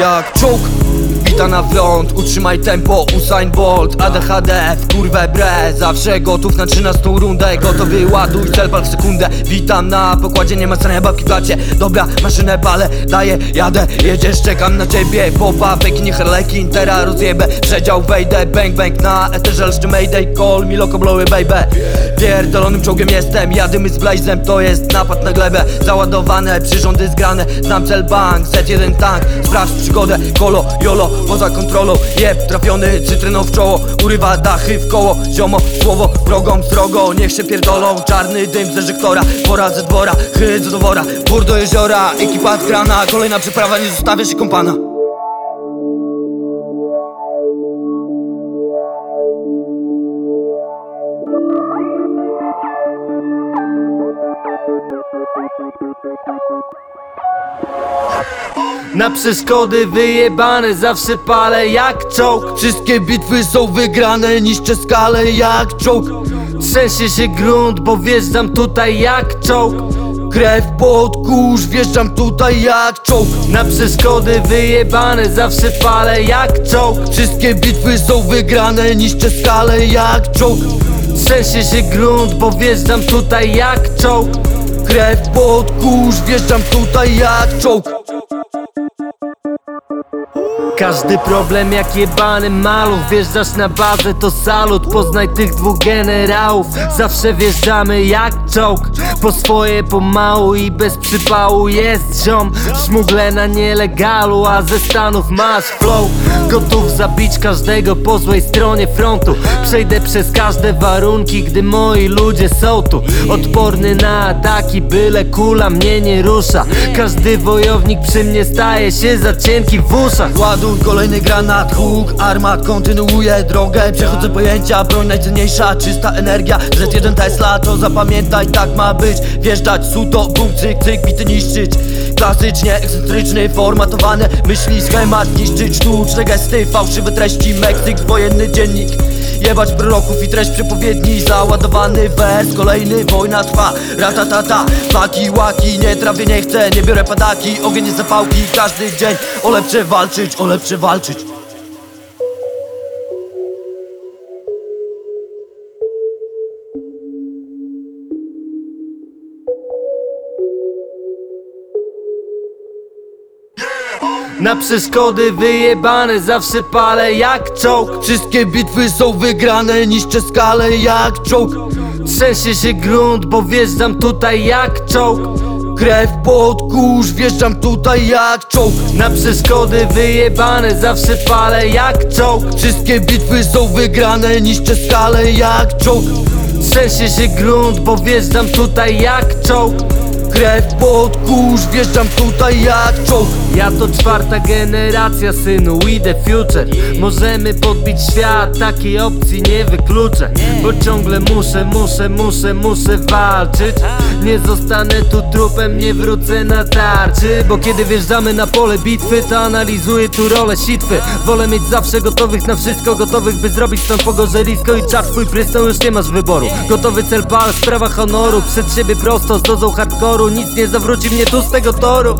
Jak çok Bita na front, utrzymaj tempo Usain Bolt, ADHD W kurwę bre, zawsze gotów na 13 rundę Gotowy ładuj, cel pal w sekundę Witam na pokładzie, nie ma strony babki w klacie Dobra, maszynę palę, daję, jadę Jedziesz, czekam na ciebie Popa, Pekin, Harlekin, teraz rozjebę Przedział wejdę, bang bang na eterze Jeszcze mayday, call mi loco blowy baby. Pierdolonym czołgiem jestem, jadymy z blazem To jest napad na glebę, załadowane Przyrządy zgrane, znam cel bank Set jeden tank, sprawdź przygodę Kolo, jolo, poza kontrolą Jeb, trafiony, cytryną w czoło. Urywa dachy w koło, ziomo Słowo, wrogą, srogo, niech się pierdolą. Czarny dym z deżektora, pora ze dwora Chydz do wora, bór do jeziora Ekipa zgrana, kolejna przyprawa Nie zostawia się kompana Na przeszkody wyjebane zawsze palę jak czołg. Wszystkie bitwy są wygrane, niszczę skalę jak czołg. Trzęsie się grunt, bo wjeżdżam tutaj jak czołg. Krew pod kurz, wjeżdżam tutaj jak czołg. Na przeszkody wyjebane zawsze palę jak czołg. Wszystkie bitwy są wygrane, niszczę skalę jak czołg. Trzęsie się grunt, bo wjeżdżam tutaj jak czołg Krew pod kurz, wjeżdżam tutaj jak czołg Każdy problem jak jebany maluch Wjeżdżasz na bazę to salut. Poznaj tych dwóch generałów Zawsze wjeżdżamy jak czołg. Po swoje pomału i bez przypału jest ziom. Szmugle na nielegalu, a ze Stanów masz flow. Gotów zabić każdego po złej stronie frontu. Przejdę przez każde warunki, gdy moi ludzie są tu. Odporny na ataki, byle kula mnie nie rusza. Każdy wojownik przy mnie staje się za cienki w uszach Kolejny granat, huk, armat kontynuuje drogę. Przechodzę pojęcia, broń najcenniejsza, czysta energia. Z1 Tesla, to zapamiętaj, tak ma być. Wjeżdżać, suto, bum, cyk, cyk, bity niszczyć. Klasycznie, ekscentryczny, formatowany Myśli, schemat, niszczyć. Sztuczne gesty Fałszywe treści, Meksyk, wojenny dziennik Jebać proroków i treść przepowiedni. Załadowany wers, kolejny, wojna trwa. Ratatata, flaki, łaki Nie trafię, nie chcę, nie biorę padaki Ogień jest zapałki, każdy dzień O lepsze walczyć, o lepsze walczyć Na przeszkody wyjebane zawsze palę jak czołg. Wszystkie bitwy są wygrane, niszczę skalę jak czołg. Trzęsie się grunt, bo wjeżdżam tutaj jak czołg. Krew pod kurz, wjeżdżam tutaj jak czołg. Na przeszkody wyjebane zawsze palę jak czołg. Wszystkie bitwy są wygrane, niszczę skalę jak czołg. Trzęsie się grunt, bo wjeżdżam tutaj jak czołg Krew pod kurz, wjeżdżam tutaj jak czołg. Ja to czwarta generacja synu, we the future. Możemy podbić świat, takiej opcji nie wykluczę. Bo ciągle muszę, muszę, muszę, muszę walczyć. Nie zostanę tu trupem, nie wrócę na tarczy. Bo kiedy wjeżdżamy na pole bitwy, to analizuję tu rolę sitwy. Wolę mieć zawsze gotowych na wszystko, gotowych by zrobić stąd pogorzelisko. I czas twój prysnął, już nie masz wyboru. Gotowy cel pal, sprawa honoru, przed siebie prosto z dozą hardkoru Nic nie zawróci mnie tu z tego toru